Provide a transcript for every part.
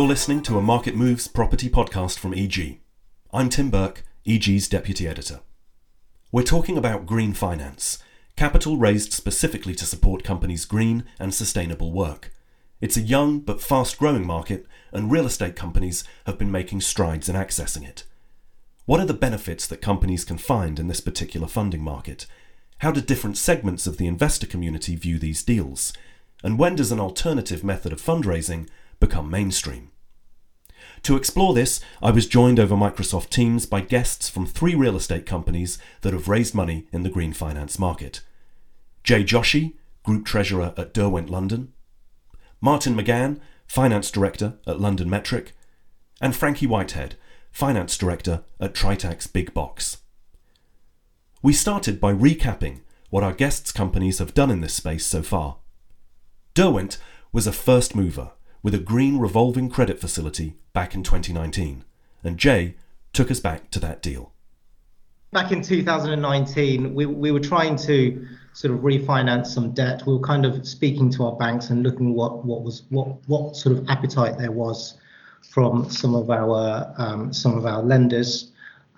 You're listening to a Market Moves property podcast from EG. I'm Tim Burke, EG's deputy editor. We're talking about green finance, capital raised specifically to support companies' green and sustainable work. It's a young but fast growing market, and real estate companies have been making strides in accessing it. What are the benefits that companies can find in this particular funding market? How do different segments of the investor community view these deals? And when does an alternative method of fundraising become mainstream. To explore this, I was joined over Microsoft Teams by guests from three real estate companies that have raised money in the green finance market. Jay Joshi, Group Treasurer at Derwent London, Martin McGann, Finance Director at London Metric, and Frankie Whitehead, Finance Director at Tritax Big Box. We started by recapping what our guests' companies have done in this space so far. Derwent was a first mover with a green revolving credit facility back in 2019, and Jay took us back to that deal. Back in 2019, we, we were trying to sort of refinance some debt. We were kind of speaking to our banks and looking what what was what what sort of appetite there was from some of our um, some of our lenders.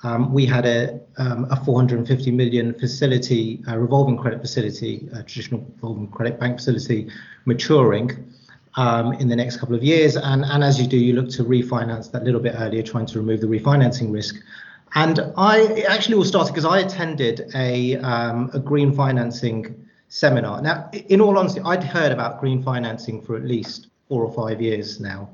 Um, we had a um, a 450 million facility, a revolving credit facility, a traditional revolving credit bank facility, maturing um, in the next couple of years. And, and as you do, you look to refinance that little bit earlier, trying to remove the refinancing risk. And I actually all started because I attended a, um, a green financing seminar. Now, in all honesty, I'd heard about green financing for at least four or five years now.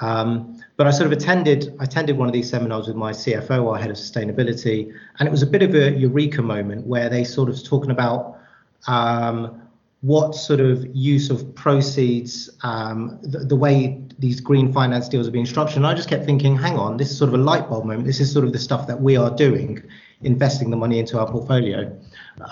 Um, but I sort of attended I attended one of these seminars with my CFO, our head of sustainability, and it was a bit of a eureka moment where they sort of talking about um, what sort of use of proceeds, um, the, the, way these green finance deals are being structured. And I just kept thinking, hang on, this is sort of a light bulb moment. This is sort of the stuff that we are doing, investing the money into our portfolio,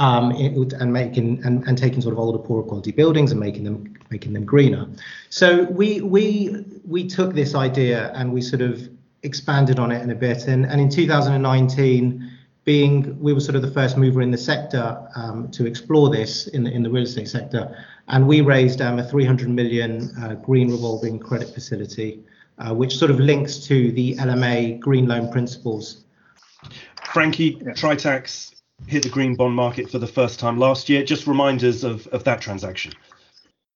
um, it, and making and, and taking sort of older, poorer quality buildings and making them making them greener. So we we we took this idea and we sort of expanded on it in a bit. And and in 2019 being we were sort of the first mover in the sector um, to explore this in the, in the real estate sector, and we raised um, a 300 million uh, green revolving credit facility, uh, which sort of links to the LMA green loan principles. Frankie, yeah. Tritax hit the green bond market for the first time last year. Just remind us of, of that transaction.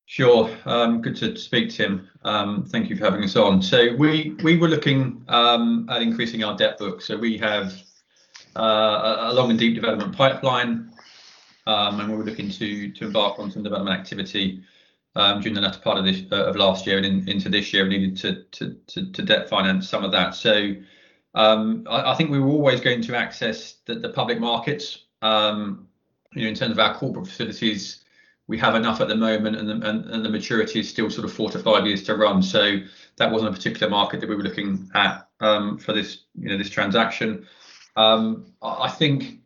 Sure. Um, good to speak, Tim. Um, thank you for having us on. So we we were looking um, at increasing our debt book. So we have a long and deep development pipeline, um, and we were looking to embark on some development activity um, during the latter part of uh, last year and in, into this year. We needed to, debt finance some of that. So um, I, think we were always going to access the, public markets. In terms of our corporate facilities, we have enough at the moment, and the, maturity is still sort of four to five years to run. So that wasn't a particular market that we were looking at for this you know this transaction. Um, I think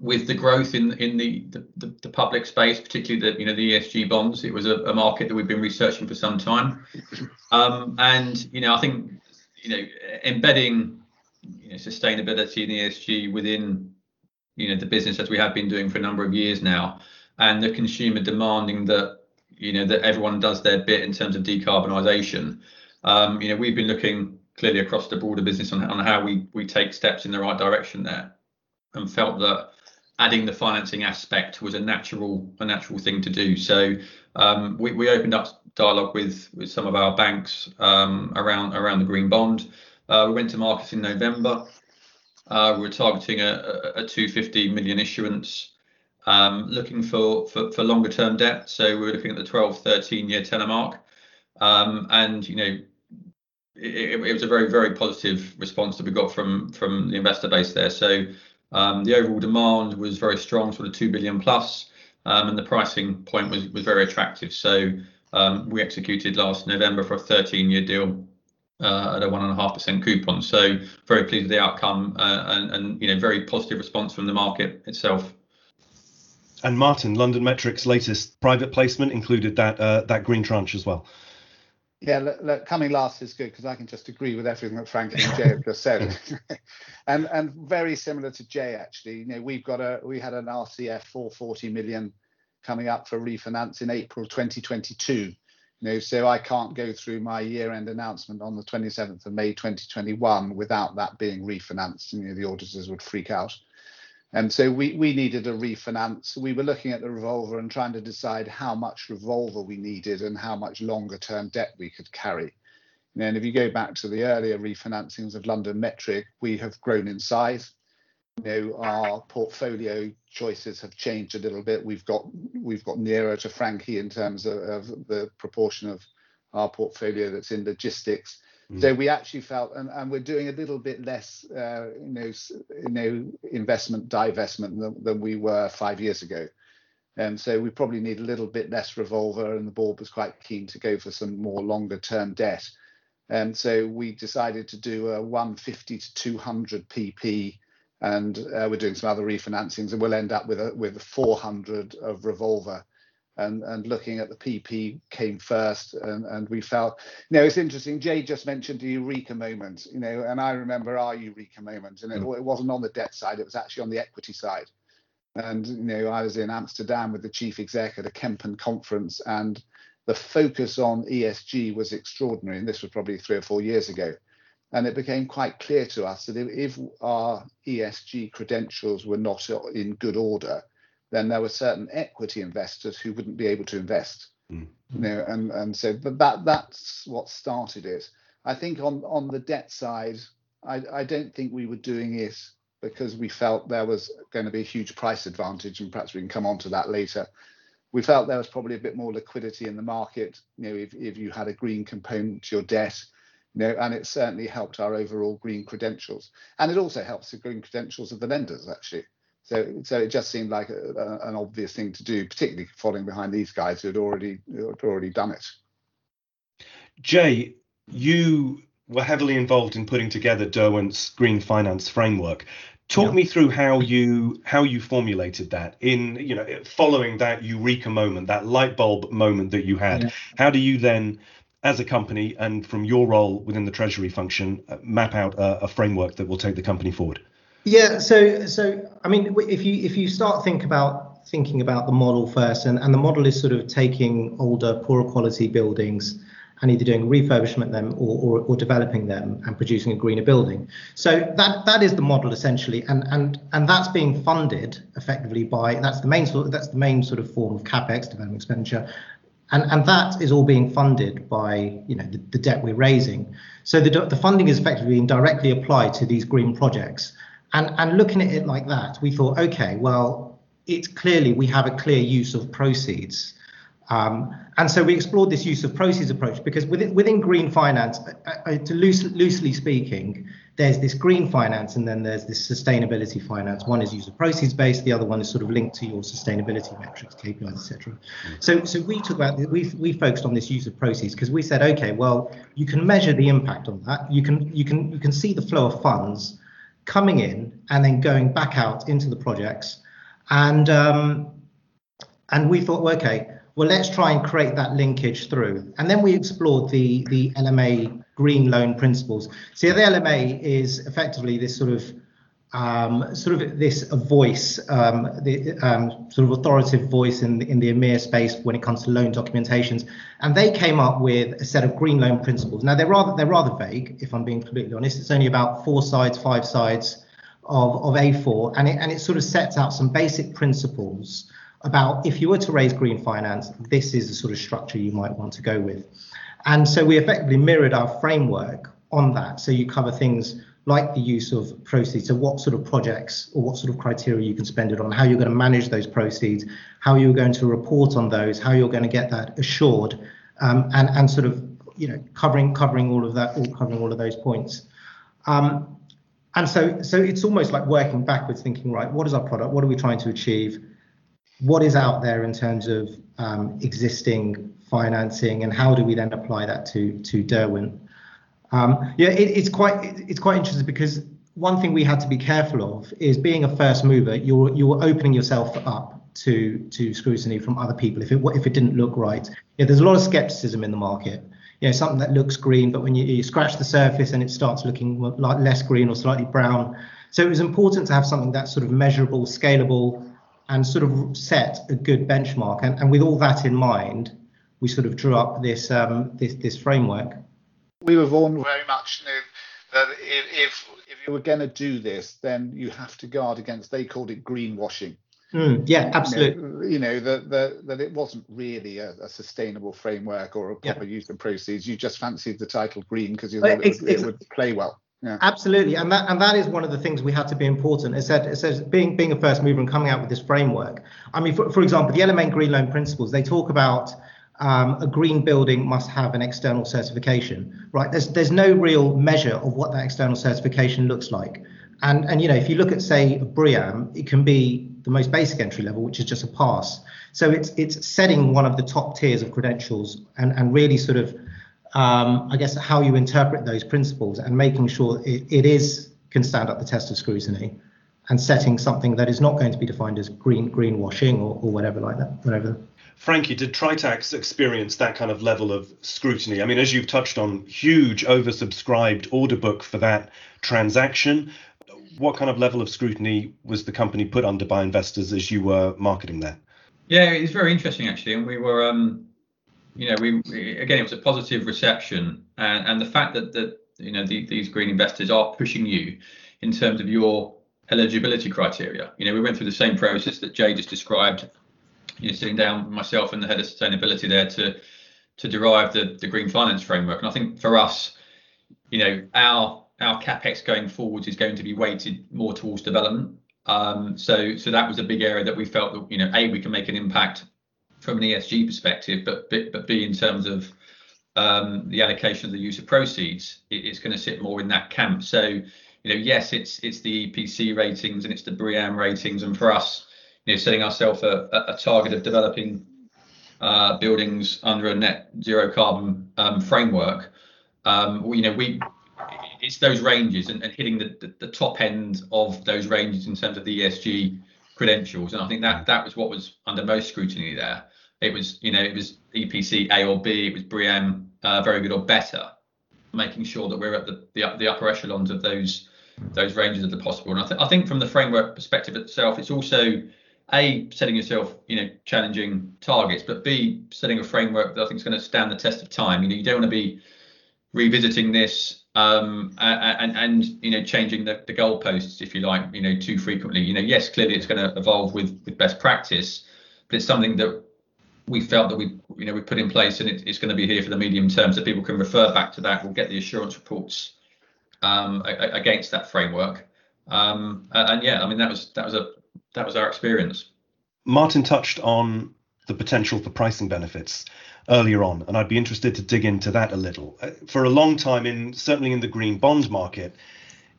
with the growth in in the, the, the public space, particularly the you know the ESG bonds, it was a, a market that we've been researching for some time. Um, and you know I think you know embedding you know, sustainability and ESG within you know the business as we have been doing for a number of years now, and the consumer demanding that you know that everyone does their bit in terms of decarbonisation. Um, you know we've been looking clearly across the broader business on, on how we we take steps in the right direction there, and felt that adding the financing aspect was a natural a natural thing to do. So um, we we opened up dialogue with with some of our banks um, around around the green bond. Uh, we went to market in November. Uh, we were targeting a, a, a 250 million issuance, um, looking for, for, for longer term debt. So we were looking at the 12, 13 year tenor mark. Um, and you know it, it, was a very very positive response that we got from from the investor base there. So um, the overall demand was very strong, sort of two billion plus, um, and the pricing point was was very attractive. So um, we executed last November for a 13 year deal. Uh, at a one and a half percent coupon, so very pleased with the outcome, uh, and, and you know very positive response from the market itself. And Martin, London Metric's latest private placement included that uh, that green tranche as well. Yeah, look, look, coming last is good because I can just agree with everything that Frankie and Jay have just said, and and very similar to Jay actually. You know, we've got a we had an RCF 440 million coming up for refinance in April 2022, You know, so I can't go through my year-end announcement on the 27th of May 2021 without that being refinanced. You know, the auditors would freak out. And so we, we needed a refinance. We were looking at the revolver and trying to decide how much revolver we needed and how much longer term debt we could carry. And if you go back to the earlier refinancings of London Metric, we have grown in size. You know, our portfolio choices have changed a little bit. We've got we've got nearer to Frankie in terms of, of the proportion of our portfolio that's in logistics. Mm. So we actually felt, and, and we're doing a little bit less, uh, you know, you know, investment divestment than, than we were five years ago. And so we probably need a little bit less revolver, and the board was quite keen to go for some more longer term debt. And so we decided to do a 150 to 200 pp, and uh, we're doing some other refinancings, and we'll end up with a with 400 of revolver and and looking at the PP came first, and and we felt, you know, it's interesting. Jay just mentioned the eureka moment, you know, and I remember our eureka moment, and it, mm. it wasn't on the debt side; it was actually on the equity side. And you know, I was in Amsterdam with the chief exec at a Kempen conference, and the focus on ESG was extraordinary. And this was probably three or four years ago. And it became quite clear to us that if, if our ESG credentials were not in good order, then there were certain equity investors who wouldn't be able to invest. Mm. You know, and and so but that that's what started it. I think on on the debt side, I, I don't think we were doing it because we felt there was going to be a huge price advantage, and perhaps we can come on to that later. We felt there was probably a bit more liquidity in the market, you know, if, if you had a green component to your debt, you know, and it certainly helped our overall green credentials. And it also helps the green credentials of the lenders, actually. So, so it just seemed like a, a, an obvious thing to do, particularly following behind these guys who had already had already done it. Jay, you were heavily involved in putting together Derwent's green finance framework. Talk yeah. me through how you how you formulated that in you know following that eureka moment, that light bulb moment that you had. Yeah. How do you then, as a company and from your role within the treasury function, uh, map out a, a framework that will take the company forward? Yeah, so so I mean, if you if you start think about thinking about the model first, and, and the model is sort of taking older, poorer quality buildings and either doing refurbishment them or, or, or developing them and producing a greener building. So that that is the model essentially, and and and that's being funded effectively by that's the main sort that's the main sort of form of capex development expenditure. And, and that is all being funded by you know the, the debt we're raising. So the, the funding is effectively being directly applied to these green projects. And, and looking at it like that, we thought, okay, well, it's clearly we have a clear use of proceeds. Um, and so we explored this use of proceeds approach because within, within green finance, uh, uh, to loose, loosely speaking, there's this green finance and then there's this sustainability finance. One is use of proceeds based, the other one is sort of linked to your sustainability metrics, KPIs, etc. So, so we took about we we focused on this use of proceeds because we said, okay, well, you can measure the impact on that. You can you can you can see the flow of funds coming in and then going back out into the projects. And um, and we thought, well, okay, well, let's try and create that linkage through. And then we explored the the LMA green loan principles. So the LMA is effectively this sort of um, sort of this voice, um, the um, sort of authoritative voice in in the EMEA space when it comes to loan documentations, and they came up with a set of green loan principles. Now they're rather they're rather vague, if I'm being completely honest. It's only about four sides, five sides of, of A4, and it and it sort of sets out some basic principles about if you were to raise green finance, this is the sort of structure you might want to go with. And so we effectively mirrored our framework on that. So you cover things like the use of proceeds. So what sort of projects or what sort of criteria you can spend it on, how you're going to manage those proceeds, how you're going to report on those, how you're going to get that assured, um, and and sort of you know covering covering all of that, all covering all of those points. Um, and so so it's almost like working backwards, thinking right, what is our product? What are we trying to achieve? What is out there in terms of um, existing financing, and how do we then apply that to to Derwent? Um, yeah, it, it's quite it's quite interesting because one thing we had to be careful of is being a first mover. You're you're opening yourself up to to scrutiny from other people if it if it didn't look right. Yeah, there's a lot of skepticism in the market. You know, something that looks green, but when you, you scratch the surface and it starts looking like less green or slightly brown. So it was important to have something that's sort of measurable, scalable, and sort of set a good benchmark. And, and with all that in mind, we sort of drew up this um, this this framework. We were warned very much you know, that if if you were going to do this, then you have to guard against. They called it greenwashing. Mm, yeah, absolutely. You know, you know that that that it wasn't really a, a, sustainable framework or a proper yeah. use of proceeds. You just fancied the title green because you thought it, it, would play well. Yeah. Absolutely, and that and that is one of the things we had to be important. It said it says being being a first mover and coming out with this framework. I mean, for, for example, the LMA Green Loan Principles they talk about um, a green building must have an external certification, right? There's there's no real measure of what that external certification looks like, and and you know if you look at say BREEAM, it can be the most basic entry level, which is just a pass. So it's it's setting one of the top tiers of credentials and and really sort of um, I guess how you interpret those principles and making sure it, it is can stand up the test of scrutiny and setting something that is not going to be defined as green greenwashing or, or whatever like that whatever Frankie, did Tritax experience that kind of level of scrutiny? I mean, as you've touched on, huge oversubscribed order book for that transaction. What kind of level of scrutiny was the company put under by investors as you were marketing that? Yeah, it's very interesting actually, and we were, um, you know, we, we, again it was a positive reception, and and the fact that that you know the, these green investors are pushing you in terms of your eligibility criteria. You know, we went through the same process that Jay just described you know, sitting down with myself and the head of sustainability there to to derive the, the green finance framework. And I think for us, you know, our our capex going forwards is going to be weighted more towards development. Um, so so that was a big area that we felt that you know a we can make an impact from an ESG perspective, but but but b in terms of um, the allocation of the use of proceeds, it, it's going to sit more in that camp. So you know, yes, it's it's the EPC ratings and it's the BREEAM ratings, and for us, you know, setting ourselves a, a target of developing uh, buildings under a net zero carbon um, framework. Um, you know, we it's those ranges and, and hitting the, the, the, top end of those ranges in terms of the ESG credentials. And I think that that was what was under most scrutiny there. It was, you know, it was EPC A or B, it was BREEAM uh, very good or better, making sure that we're at the, the, the upper echelons of those those ranges of the possible. And I, th- I think from the framework perspective itself, it's also a setting yourself you know challenging targets but b setting a framework that i think is going to stand the test of time. You know you don't want to be revisiting this um, and and you know changing the, the goalposts if you like you know too frequently. You know yes clearly it's going to evolve with with best practice but it's something that we felt that we you know we put in place and it, it's going to be here for the medium term so people can refer back to that. We'll get the assurance reports um, against that framework. Um, and yeah i mean that was that was a that was our experience. Martin touched on the potential for pricing benefits earlier on, and I'd be interested to dig into that a little. Uh, for a long time, in certainly in the green bond market,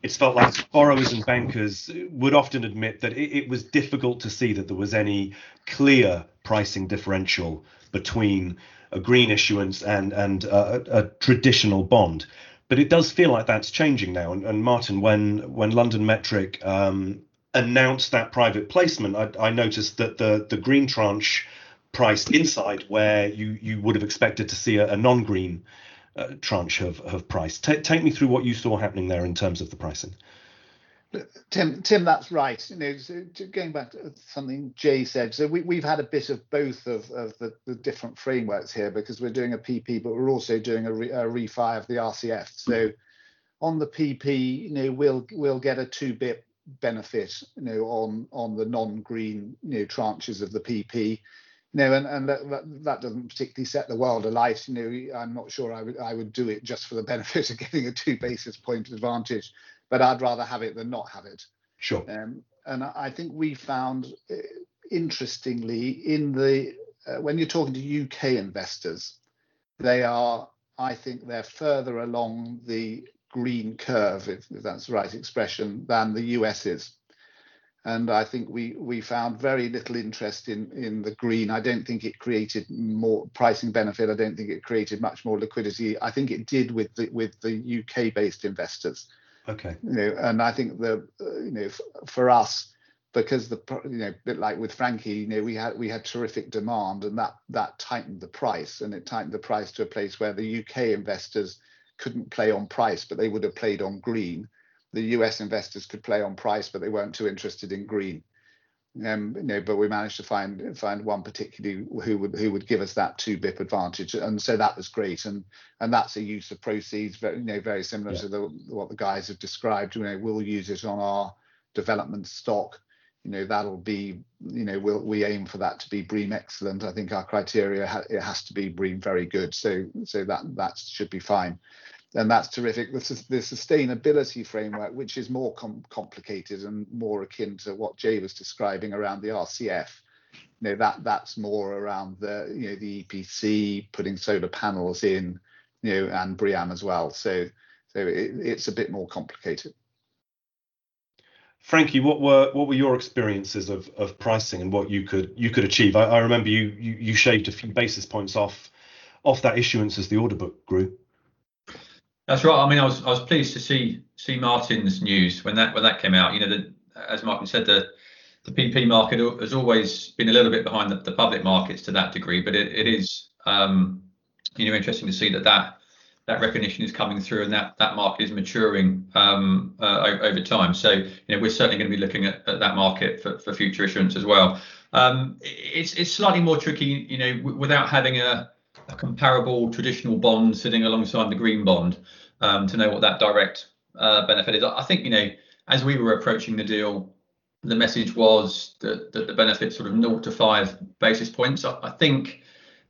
it's felt like borrowers and bankers would often admit that it, it was difficult to see that there was any clear pricing differential between a green issuance and and a, a traditional bond. But it does feel like that's changing now. And, and Martin, when when London Metric um, announced that private placement, I, I noticed that the the green tranche priced inside where you you would have expected to see a, a non-green uh, tranche have of price. T- take me through what you saw happening there in terms of the pricing. Tim, Tim, that's right. You know, going back to something Jay said, so we, we've had a bit of both of, of the, the different frameworks here because we're doing a PP, but we're also doing a, re, a refi of the RCF. So on the PP, you know, we'll we'll get a two bit benefit, you know, on on the non-green, you know, tranches of the PP. You know, and, and that, that, doesn't particularly set the world alight. You know, I'm not sure I would I would do it just for the benefit of getting a two basis point advantage, but I'd rather have it than not have it. Sure. Um, and I think we found, uh, interestingly, in the uh, when you're talking to UK investors, they are, I think, they're further along the green curve, if, if that's the right expression, than the US is. And I think we we found very little interest in in the green. I don't think it created more pricing benefit. I don't think it created much more liquidity. I think it did with the with the UK based investors. Okay. You know, and I think the you know for us because the you know bit like with Frankie, you know we had we had terrific demand and that that tightened the price and it tightened the price to a place where the UK investors couldn't play on price, but they would have played on green. The US investors could play on price, but they weren't too interested in green. Um, you know, but we managed to find find one particularly who would who would give us that two bip advantage, and so that was great. And and that's a use of proceeds, very you know, very similar yeah. to the, what the guys have described. You know, we'll use it on our development stock. You know, that'll be you know we'll we aim for that to be BREEAM excellent. I think our criteria ha- it has to be BREEAM very good. So so that that should be fine and that's terrific. The, the sustainability framework, which is more com- complicated and more akin to what Jay was describing around the RCF, you know that that's more around the you know the EPC putting solar panels in, you know, and BREEAM as well. So so it, it's a bit more complicated. Frankie, what were what were your experiences of, of pricing and what you could you could achieve? I, I remember you, you you shaved a few basis points off off that issuance as the order book grew. That's right. I mean, I was I was pleased to see see Martin's news when that when that came out. You know, the, as Martin said, the the PP market has always been a little bit behind the, the public markets to that degree, but it, it is um, you know interesting to see that that that recognition is coming through and that that market is maturing um, uh, over time. So you know we're certainly going to be looking at, at that market for, for future issuance as well. Um, it's it's slightly more tricky, you know, w- without having a, a comparable traditional bond sitting alongside the green bond um, to know what that direct uh, benefit is. I think you know as we were approaching the deal, the message was that, that the benefit sort of 0 to 5 basis points. I, I think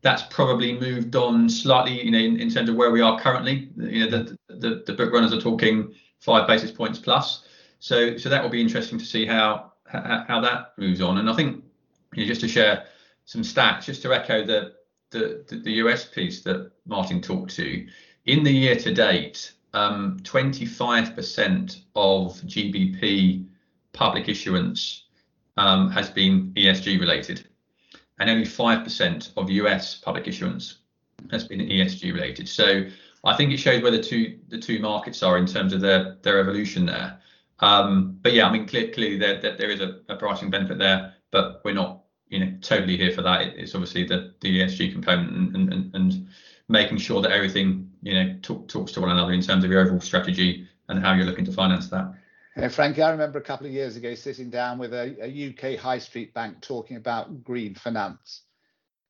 that's probably moved on slightly, you know, in, in, terms of where we are currently. You know, the, the, the book runners are talking five basis points plus. So so that will be interesting to see how how, how that moves on. And I think you know, just to share some stats, just to echo the the, the US piece that Martin talked to, in the year to date, um, 25% of GBP public issuance um, has been ESG related, and only 5% of US public issuance has been ESG related. So I think it shows where the two the two markets are in terms of their their evolution there. Um, but yeah, I mean clear, clearly there, there, there is a, a, pricing benefit there, but we're not you know totally here for that. It, it's obviously the the ESG component and and, and making sure that everything you know talk, talks to one another in terms of your overall strategy and how you're looking to finance that. Yeah, Frankie, I remember a couple of years ago sitting down with a, a UK high street bank talking about green finance.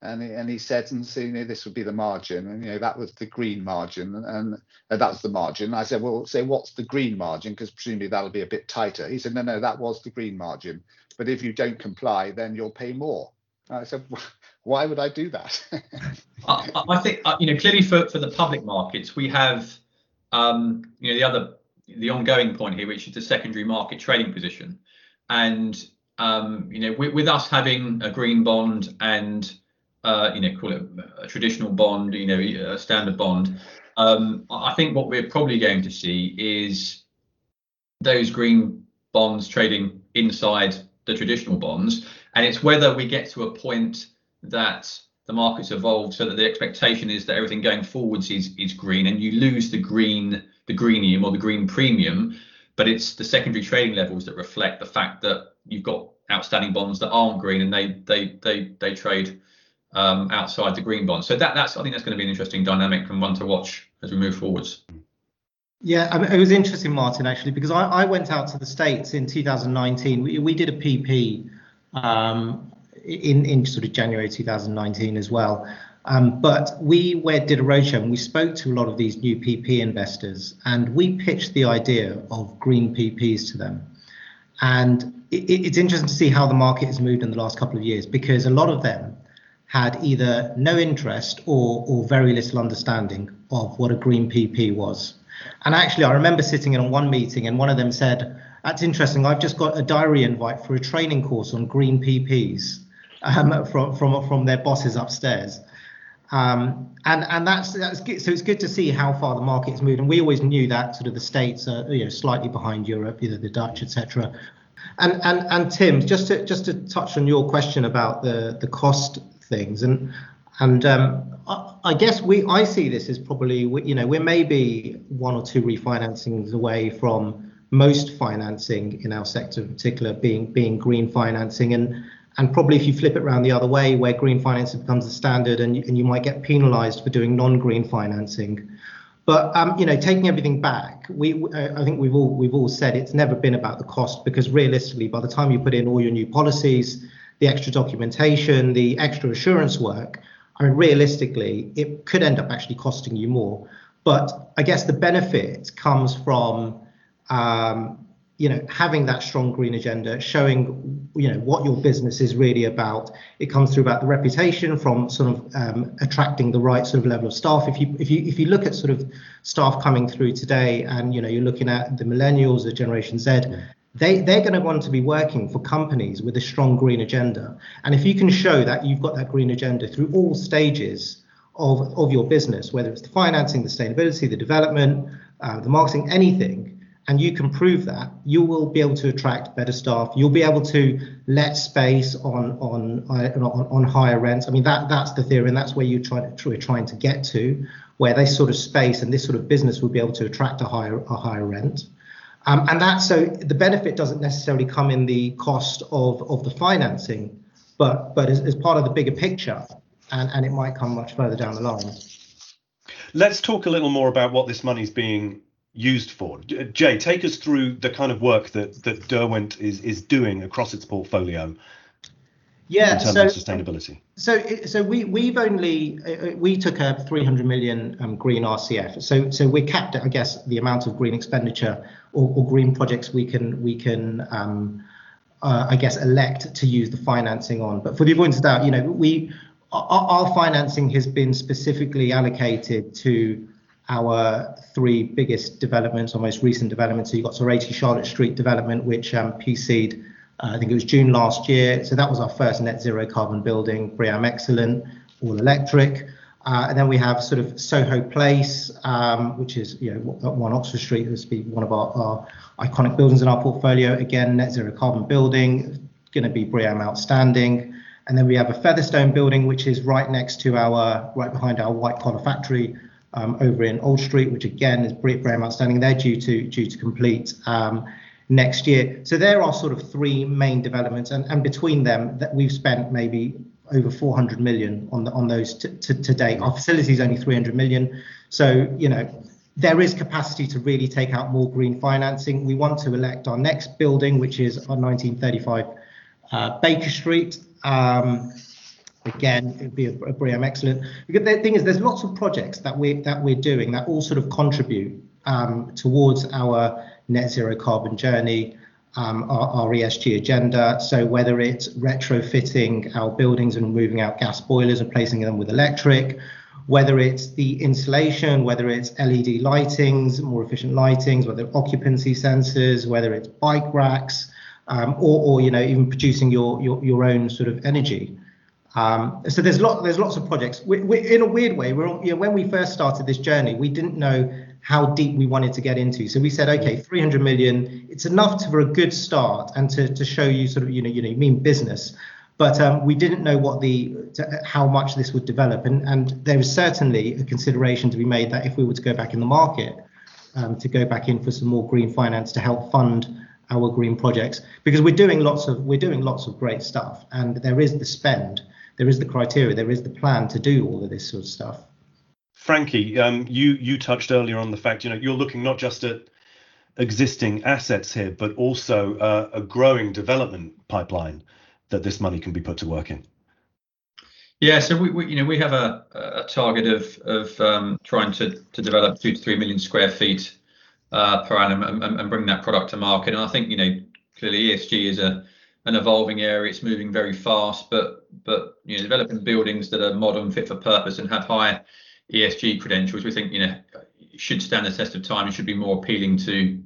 And he, and he said, and so, you know, this would be the margin, and you know that was the green margin, and, and uh, that's the margin. I said, well, say what's the green margin? Because presumably that'll be a bit tighter. He said, no, no, that was the green margin. But if you don't comply, then you'll pay more. I said, why would I do that? I, I, think uh, you know clearly for, for the public markets we have um, you know the other the ongoing point here, which is the secondary market trading position, and um, you know with, with, us having a green bond and uh, you know call it a traditional bond, you know a standard bond. Um, I think what we're probably going to see is those green bonds trading inside the traditional bonds, and it's whether we get to a point that the markets evolve so that the expectation is that everything going forwards is is green and you lose the green the greenium or the green premium but it's the secondary trading levels that reflect the fact that you've got outstanding bonds that aren't green and they they they they trade um, outside the green bonds so that that's I think that's going to be an interesting dynamic and one to watch as we move forwards. Yeah, I mean, it was interesting, Martin, actually, because I, I went out to the States in 2019. We, we did a PP um, in, in sort of January 2019 as well. Um, but we where did a roadshow and we spoke to a lot of these new PP investors and we pitched the idea of green PPs to them. And it, it's interesting to see how the market has moved in the last couple of years because a lot of them had either no interest or, or very little understanding of what a green PP was. And actually, I remember sitting in on one meeting and one of them said, That's interesting. I've just got a diary invite for a training course on green PPs um, from from from their bosses upstairs. Um, and and that's that's good. So it's good to see how far the market's moved. And we always knew that sort of the states are you know slightly behind Europe, either the Dutch, etc. And and and Tim, just to just to touch on your question about the the cost things and and um, I, I, guess we I see this as probably you know we're maybe one or two refinancings away from most financing in our sector in particular being being green financing and and probably if you flip it around the other way, where green financing becomes the standard and, and you might get penalized for doing non green financing, But um, you know, taking everything back, we I think we've all we've all said it's never been about the cost because realistically, by the time you put in all your new policies, the extra documentation, the extra assurance work, I mean, realistically, it could end up actually costing you more. But I guess the benefit comes from um, you know having that strong green agenda showing you know what your business is really about. It comes through about the reputation from sort of um, attracting the right sort of level of staff. If you if you if you look at sort of staff coming through today and you know you're looking at the millennials the generation z they they're going to want to be working for companies with a strong green agenda. And if you can show that you've got that green agenda through all stages of of your business whether it's the financing the sustainability the development uh, the marketing anything and you can prove that, you will be able to attract better staff. You'll be able to let space on on on, on higher rents. I mean that that's the theory, and that's where you try to, trying to get to, where this sort of space and this sort of business will be able to attract a higher a higher rent. Um, and that so the benefit doesn't necessarily come in the cost of of the financing, but but as, as part of the bigger picture, and and it might come much further down the line. Let's talk a little more about what this money is being used for. Jay, take us through the kind of work that that Derwent is is doing across its portfolio. Yeah, in terms so, of sustainability. So, so we we've only uh, we took a 300 million um, green RCF. So, so we're capped at, I guess, the amount of green expenditure or, or green projects we can we can um, uh, I guess elect to use the financing on. But for the avoidance of doubt, you know, we our, our financing has been specifically allocated to our three biggest developments, or most recent developments. So you've got our 80 Charlotte Street development, which um, PC'd, uh, I think it was June last year. So that was our first net zero carbon building, BREEAM Excellent, all electric. Uh, and then we have sort of Soho Place, um, which is you know one Oxford Street, this be one of our, our, iconic buildings in our portfolio. Again, net zero carbon building, going to be BREEAM Outstanding. And then we have a Featherstone building, which is right next to our, right behind our white collar factory, over in Old Street, which again is very outstanding. They're due to due to complete um, next year. So there are sort of three main developments, and, and between them, that we've spent maybe over 400 million on the, on those to, to, to date. Our facility is only 300 million, so you know there is capacity to really take out more green financing. We want to elect our next building, which is our 1935 uh, Baker Street. Um, again it'd be a, a BREEAM excellent because the thing is there's lots of projects that we that we're doing that all sort of contribute um, towards our net zero carbon journey um, our, our, ESG agenda. So whether it's retrofitting our buildings and moving out gas boilers and placing them with electric, whether it's the insulation, whether it's LED lightings, more efficient lightings, whether occupancy sensors, whether it's bike racks, um, or, or you know even producing your, your your own sort of energy. Um, so there's lot there's lots of projects. We, we, in a weird way, we're you know, when we first started this journey, we didn't know how deep we wanted to get into. So we said, okay, 300 million, it's enough to, for a good start and to, to show you sort of you know you know you mean business, but um, we didn't know what the to, how much this would develop. And and there is certainly a consideration to be made that if we were to go back in the market, um, to go back in for some more green finance to help fund our green projects because we're doing lots of we're doing lots of great stuff and there is the spend there is the criteria, there is the plan to do all of this sort of stuff. Frankie, um, you you touched earlier on the fact you know you're looking not just at existing assets here, but also uh, a growing development pipeline that this money can be put to work in. Yeah, so we, we you know we have a, a target of of um, trying to to develop two to three million square feet uh, per annum and, and, bring that product to market. And I think you know clearly ESG is a an evolving area. It's moving very fast, but but you know, developing buildings that are modern, fit for purpose, and have high ESG credentials, we think you know should stand the test of time and should be more appealing to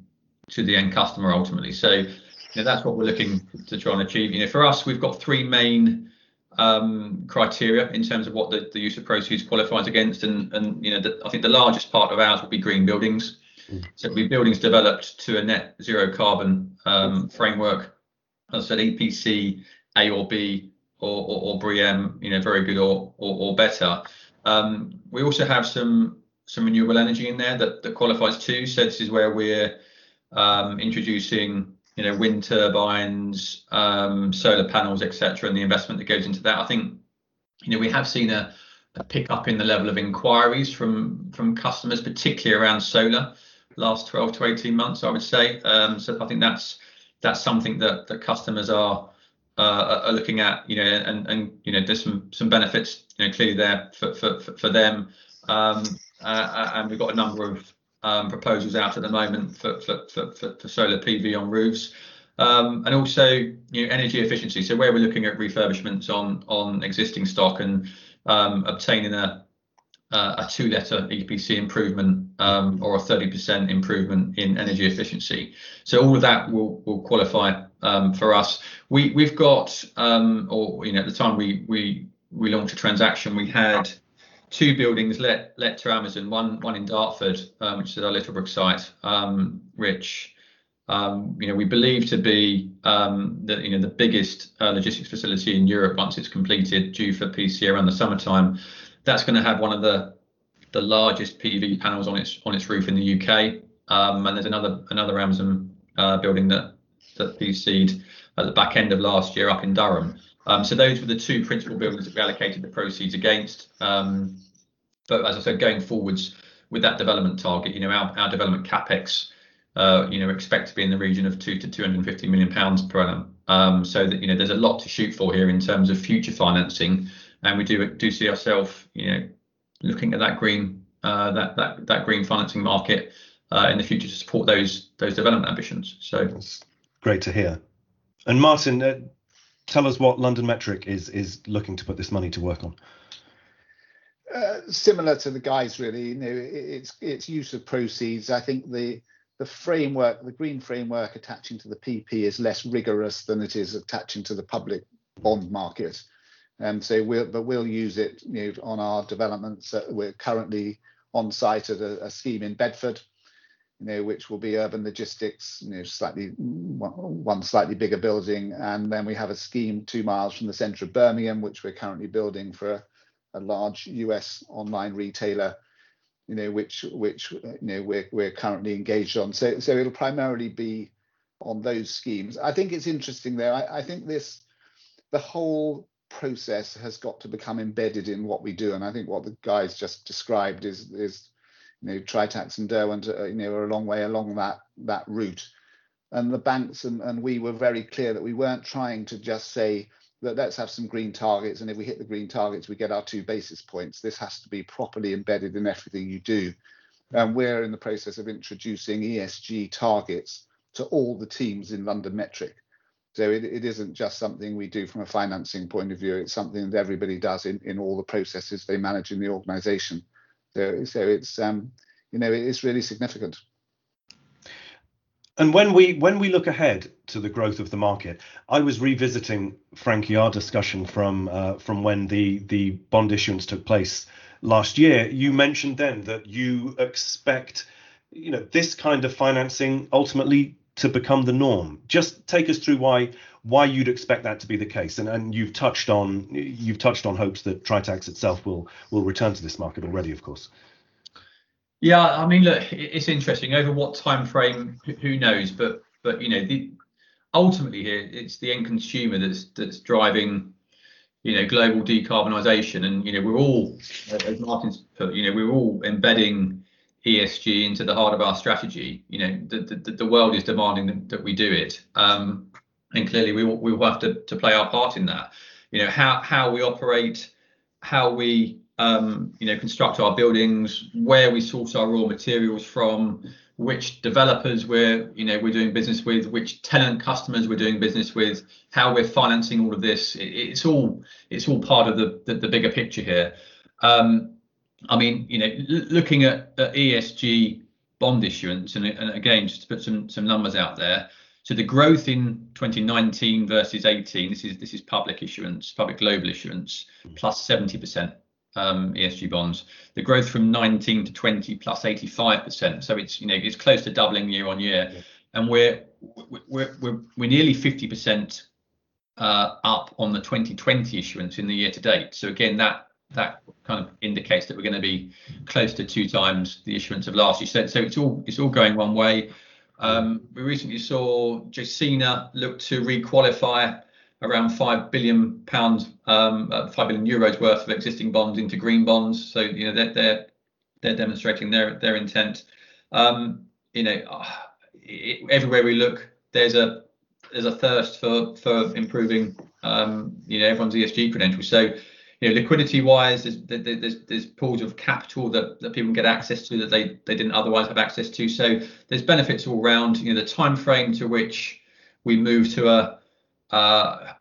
to the end customer ultimately. So you know, that's what we're looking to try and achieve. You know, for us, we've got three main um, criteria in terms of what the, the use of proceeds qualifies against, and and you know, the, I think the largest part of ours would be green buildings. Mm. So it'll be buildings developed to a net zero carbon um, framework I said, EPC, A or B, or, or, or BREEAM, you know, very good or, or, or better. Um, we also have some some renewable energy in there that, that qualifies too. So this is where we're um, introducing, you know, wind turbines, um, solar panels, etc., and the investment that goes into that. I think, you know, we have seen a a pickup in the level of inquiries from from customers, particularly around solar, last 12 to 18 months, I would say. So I think that's that's something that that customers uh, are are looking at, you know, and and you know, there's some some benefits, you know, clearly there for for for them. Um, uh, uh, and we've got a number of um, proposals out at the moment for for for for solar PV on roofs. Um, and also, you know, energy efficiency. So where we're looking at refurbishments on existing stock and obtaining a two-letter EPC improvement um, or a 30% improvement in energy efficiency. So all of that will will qualify um, for us. We, we've got, um, or, you know, at the time we we, we launched a transaction, we had two buildings let let to Amazon, one one in Dartford, which is our Littlebrook site, which, you know, we believe to be the you know, the biggest uh, logistics facility in Europe once it's completed, due for PC around the summertime. That's gonna have one of the the largest PV panels on its on its roof in the U.K. Um, and there's another another Amazon uh, building that that PC'd at the back end of last year up in Durham. Um, so those were the two principal buildings that we allocated the proceeds against. Um, but as I said, going forwards with that development target, you know, our our development CapEx, uh, you know, expect to be in the region of 200-250 million pounds per annum. So that, you know, there's a lot to shoot for here in terms of future financing, and we do do see ourselves, you know, looking at that green uh, that that that green financing market uh, in the future to support those those development ambitions. So- That's great to hear. And Martin, uh, tell us what LondonMetric is is looking to put this money to work on. Similar to the guys, really. You know, it's it's use of proceeds. I think the framework, the green framework attaching to the PP is less rigorous than it is attaching to the public bond market. And so we'll but we'll use it, you know, on our developments. We're currently on site at a scheme in Bedford, you know, which will be urban logistics, you know, slightly one slightly bigger building. And then we have a scheme two miles from the center of Birmingham, which we're currently building for a large U.S. online retailer, you know, which you know, we're currently engaged on. So it'll primarily be on those schemes. I think it's interesting, though. I think this, the whole process has got to become embedded in what we do, and I think what the guys just described is, you know, Tritax and Derwent, uh, you know, are a long way along that that route. And the banks and and we were very clear that we weren't trying to just say that, "Let's have some green targets, and if we hit the green targets, we get our two basis points." This has to be properly embedded in everything you do. And we're in the process of introducing ESG targets to all the teams in LondonMetric. So it, it isn't just something we do from a financing point of view, it's something that everybody does in in all the processes they manage in the organization. So so it's, um, you know, it's really significant. And when we when we look ahead to the growth of the market, I was revisiting, Frankie, our discussion from from when the the bond issuance took place last year. You mentioned then that you expect, you know, this kind of financing ultimately to become the norm. Just take us through why why you'd expect that to be the case. And and you've touched on you've touched on hopes that Tritax itself will will return to this market already, of course. Yeah, I mean, look, it's interesting. Over what time frame, who knows? But but you know, ultimately here, it's the end consumer that's that's driving, you know, global decarbonization. And you know, we're all, as Martin's put, you know, we're all embedding ESG into the heart of our strategy. You know, the the, the world is demanding that we do it. Um, and clearly, we will have to to play our part in that. You know, how how we operate, how we um, you know construct our buildings, where we source our raw materials from, which developers we're you know, we're doing business with, which tenant customers we're doing business with, how we're financing all of this, it's all it's all part of the bigger picture here. Um, I mean, you know, looking at the ESG bond issuance, and again, just to put some some numbers out there. So the growth in 2019 versus 18, this is this is public issuance, public global issuance, +70%, um, ESG bonds. The growth from 19 to 2020, +85%. So it's, you know, it's close to doubling year-on-year. Yeah. We're nearly 50% uh, up on the 2020 issuance in the year to date. So again, that kind of indicates that we're gonna be close to two times the issuance of last year. So it's all it's all going one way. We recently saw Gecina look to re-qualify around five billion pounds, um, uh, five billion euros worth of existing bonds into green bonds. So you know they're they're, they're demonstrating their their intent. Um, you know, uh, it, everywhere we look, there's a there's a thirst for for improving um, you know everyone's ESG credentials. So you know, liquidity wise, there's, there's, there's pools of capital that, that people get access to that they, they didn't otherwise have access to. So there's benefits all around. You know, the time frame to which we move to a uh,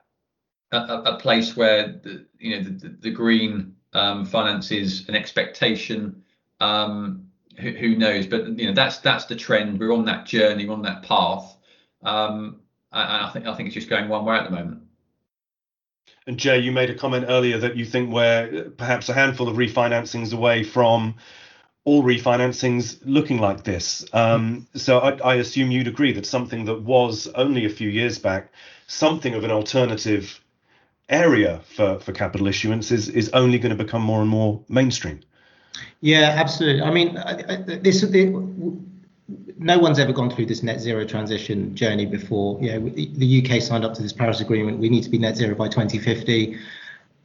a, a, place where the, you know the, the green um, finance is an expectation. Um, who, who, knows? But you know that's that's the trend. We're on that journey, we're on that path. Um, I think I think it's just going one way at the moment. And Jay, you made a comment earlier that you think we're perhaps a handful of refinancings away from all refinancings looking like this. Um, so I, I, assume you'd agree that something that was only a few years back, something of an alternative area for, for capital issuance is, is only going to become more and more mainstream. Yeah, absolutely. I mean, this the, no one's ever gone through this net zero transition journey before. You know, the UK signed up to this Paris Agreement. We need to be net zero by 2050.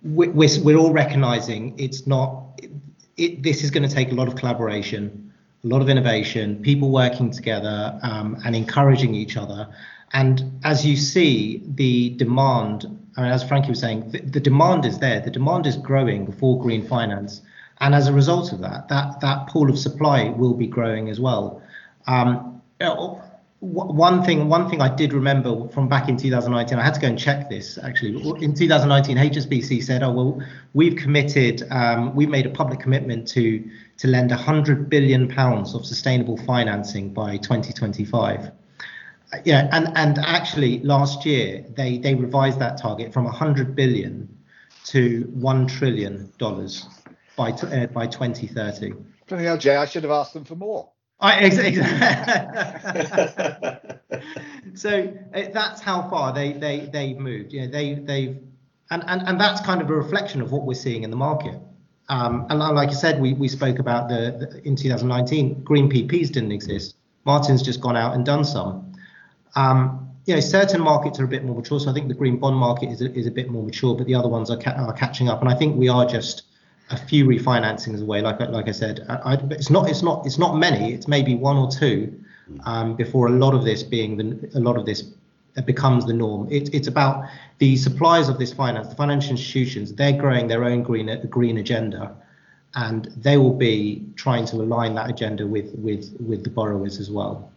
We're, we're all recognizing it's not, it, this is going to take a lot of collaboration, a lot of innovation, people working together um, and encouraging each other. And as you see, the demand, I mean, as Frankie was saying, the, the demand is there. The demand is growing for green finance. And as a result of that, that, that pool of supply will be growing as well. Um, one thing, one thing I did remember from back in 2019, I had to go and check this actually. In 2019, HSBC said, "Oh well, we've committed, um, we've made a public commitment to to lend 100 billion pounds of sustainable financing by 2025." Yeah, and and actually last year they they revised that target from 100 billion to one trillion dollars by uh, by 2030. Bloody hell, Jay! I should have asked them for more. I, exactly. so uh, that's how far they they they've moved. You know, they they've and, and and that's kind of a reflection of what we're seeing in the market. Um, and like I said, we, we spoke about the, the, in 2019, green PPs didn't exist. Martin's just gone out and done some. Um, you know, certain markets are a bit more mature. So I think the green bond market is a, is a bit more mature, but the other ones are, ca- are catching up. And I think we are just a few refinancings away. Like like I said, I, I, it's not it's not it's not many. It's maybe one or two um, before a lot of this being the a lot of this becomes the norm. It, it's about the suppliers of this finance, the financial institutions. They're growing their own green green agenda, and they will be trying to align that agenda with with with the borrowers as well.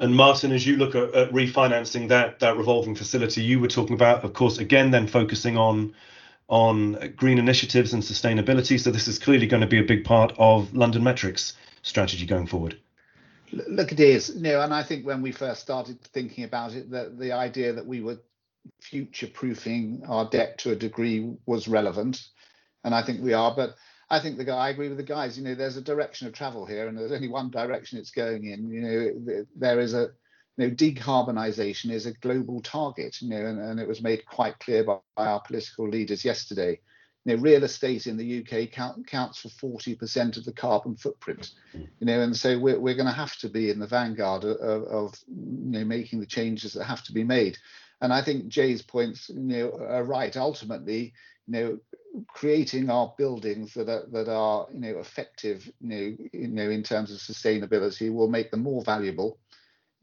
And Martin, as you look at, at refinancing that that revolving facility, you were talking about, of course, again then focusing on on green initiatives and sustainability. So this is clearly going to be a big part of LondonMetric's strategy going forward. Look, it is. You know, and I think when we first started thinking about it, that the idea that we were future proofing our debt to a degree was relevant, and I think we are. But I think the guy, I agree with the guys. You know, there's a direction of travel here, and there's only one direction it's going in. You know, there is a you know, decarbonisation is a global target, you know, and, and it was made quite clear by, by, our political leaders yesterday. You know, real estate in the UK count, counts for 40% of the carbon footprint, you know, and so we're, we're going to have to be in the vanguard of, of, you know, making the changes that have to be made. And I think Jay's points, you know, are right. Ultimately, you know, creating our buildings that are that are, you know, effective, you know, you know, in terms of sustainability will make them more valuable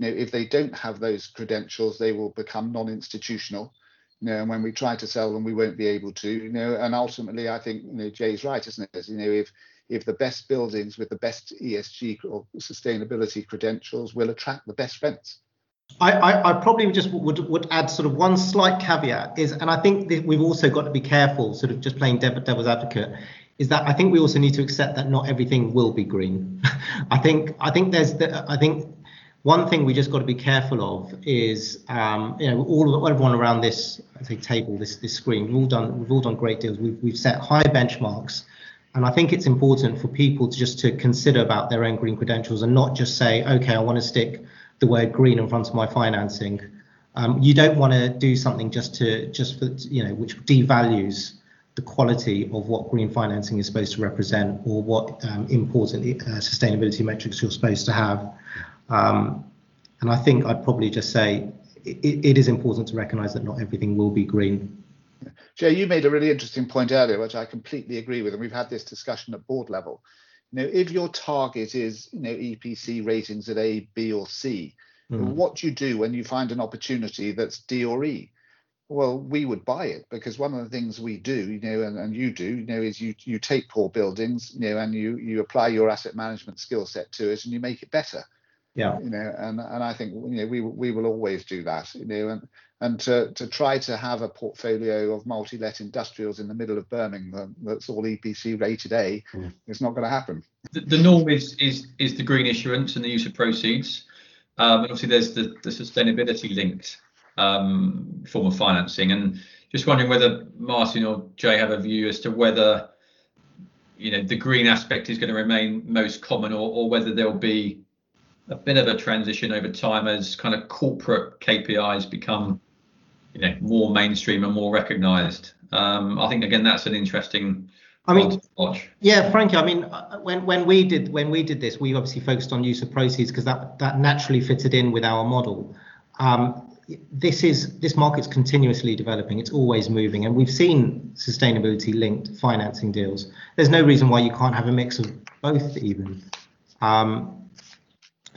know, if they don't have those credentials, they will become non-institutional. You know, and when we try to sell them, we won't be able to. You know, and ultimately, I think you know Jay's right, isn't it? You know, if if the best buildings with the best ESG or sustainability credentials will attract the best rents. I, I, I, probably just would would add sort of one slight caveat is, and I think we've also got to be careful, sort of just playing devil's advocate, is that I think we also need to accept that not everything will be green. I think I think there's the, I think one thing we just got to be careful of is, um, you know, all everyone around this think table, this this screen, we've all done we've all done great deals. We've we've set high benchmarks, and I think it's important for people to just to consider about their own green credentials and not just say, okay, I want to stick the word green in front of my financing. Um, you don't want to do something just to just for you know which devalues the quality of what green financing is supposed to represent or what um, important uh, sustainability metrics you're supposed to have. Um, and I think I'd probably just say it, it is important to recognise that not everything will be green. Jay, you made a really interesting point earlier, which I completely agree with, and we've had this discussion at board level. You know, if your target is you know EPC ratings at A, B, or C, mm. what do you do when you find an opportunity that's D or E? Well, we would buy it because one of the things we do, you know, and, and you do, you know, is you you take poor buildings, you know, and you you apply your asset management skill set to it and you make it better. Yeah. You know, and and I think you know we we will always do that, you know, and and to to try to have a portfolio of multi-let industrials in the middle of Birmingham that's all EPC rated A, mm. it's not going to happen. The, the norm is is is the green issuance and the use of proceeds. Um, and obviously, there's the, the sustainability linked um, form of financing. And just wondering whether Martin or Jay have a view as to whether you know the green aspect is going to remain most common, or, or whether there'll be a bit of a transition over time as kind of corporate KPIs become you know more mainstream and more recognised. Um, I think again that's an interesting. I mean, yeah, frankly, I mean, when when we did when we did this, we obviously focused on use of proceeds because that that naturally fitted in with our model. Um, this is this market's continuously developing it's always moving and we've seen sustainability linked financing deals there's no reason why you can't have a mix of both even um,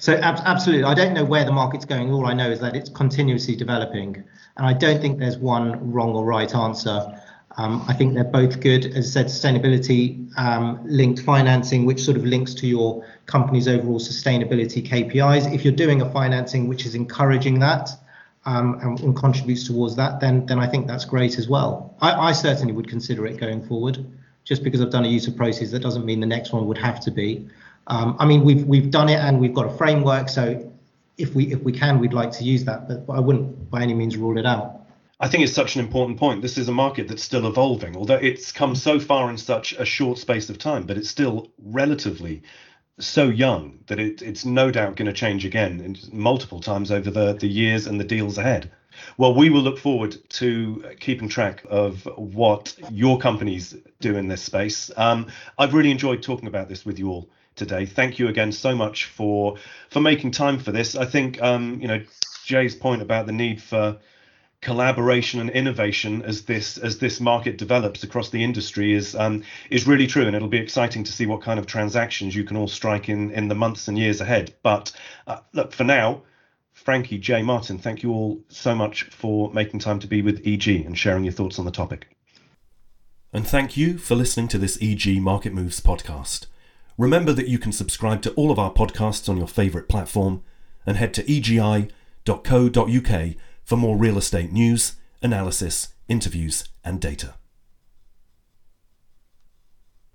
so ab- absolutely i don't know where the market's going all i know is that it's continuously developing and i don't think there's one wrong or right answer um, I think they're both good. As I said, sustainability um, linked financing, which sort of links to your company's overall sustainability KPIs. If you're doing a financing which is encouraging that, um, and, and, contributes towards that, then then I think that's great as well. I, I, certainly would consider it going forward. Just because I've done a use of proceeds, that doesn't mean the next one would have to be. Um, I mean, we've we've done it and we've got a framework. So if we if we can, we'd like to use that, but, I wouldn't by any means rule it out. I think it's such an important point. This is a market that's still evolving, although it's come so far in such a short space of time, but it's still relatively so young that it, it's no doubt going to change again multiple times over the, the years and the deals ahead. Well, we will look forward to keeping track of what your companies do in this space. Um, I've really enjoyed talking about this with you all today. Thank you again so much for for making time for this. I think um, you know Jay's point about the need for collaboration and innovation as this as this market develops across the industry is um, is really true, and it'll be exciting to see what kind of transactions you can all strike in in the months and years ahead. But uh, look, for now, Frankie, Jay, Martin, thank you all so much for making time to be with EG and sharing your thoughts on the topic. And thank you for listening to this EG Market Moves podcast. Remember that you can subscribe to all of our podcasts on your favourite platform and head to egi.co.uk for more real estate news, analysis, interviews, and data.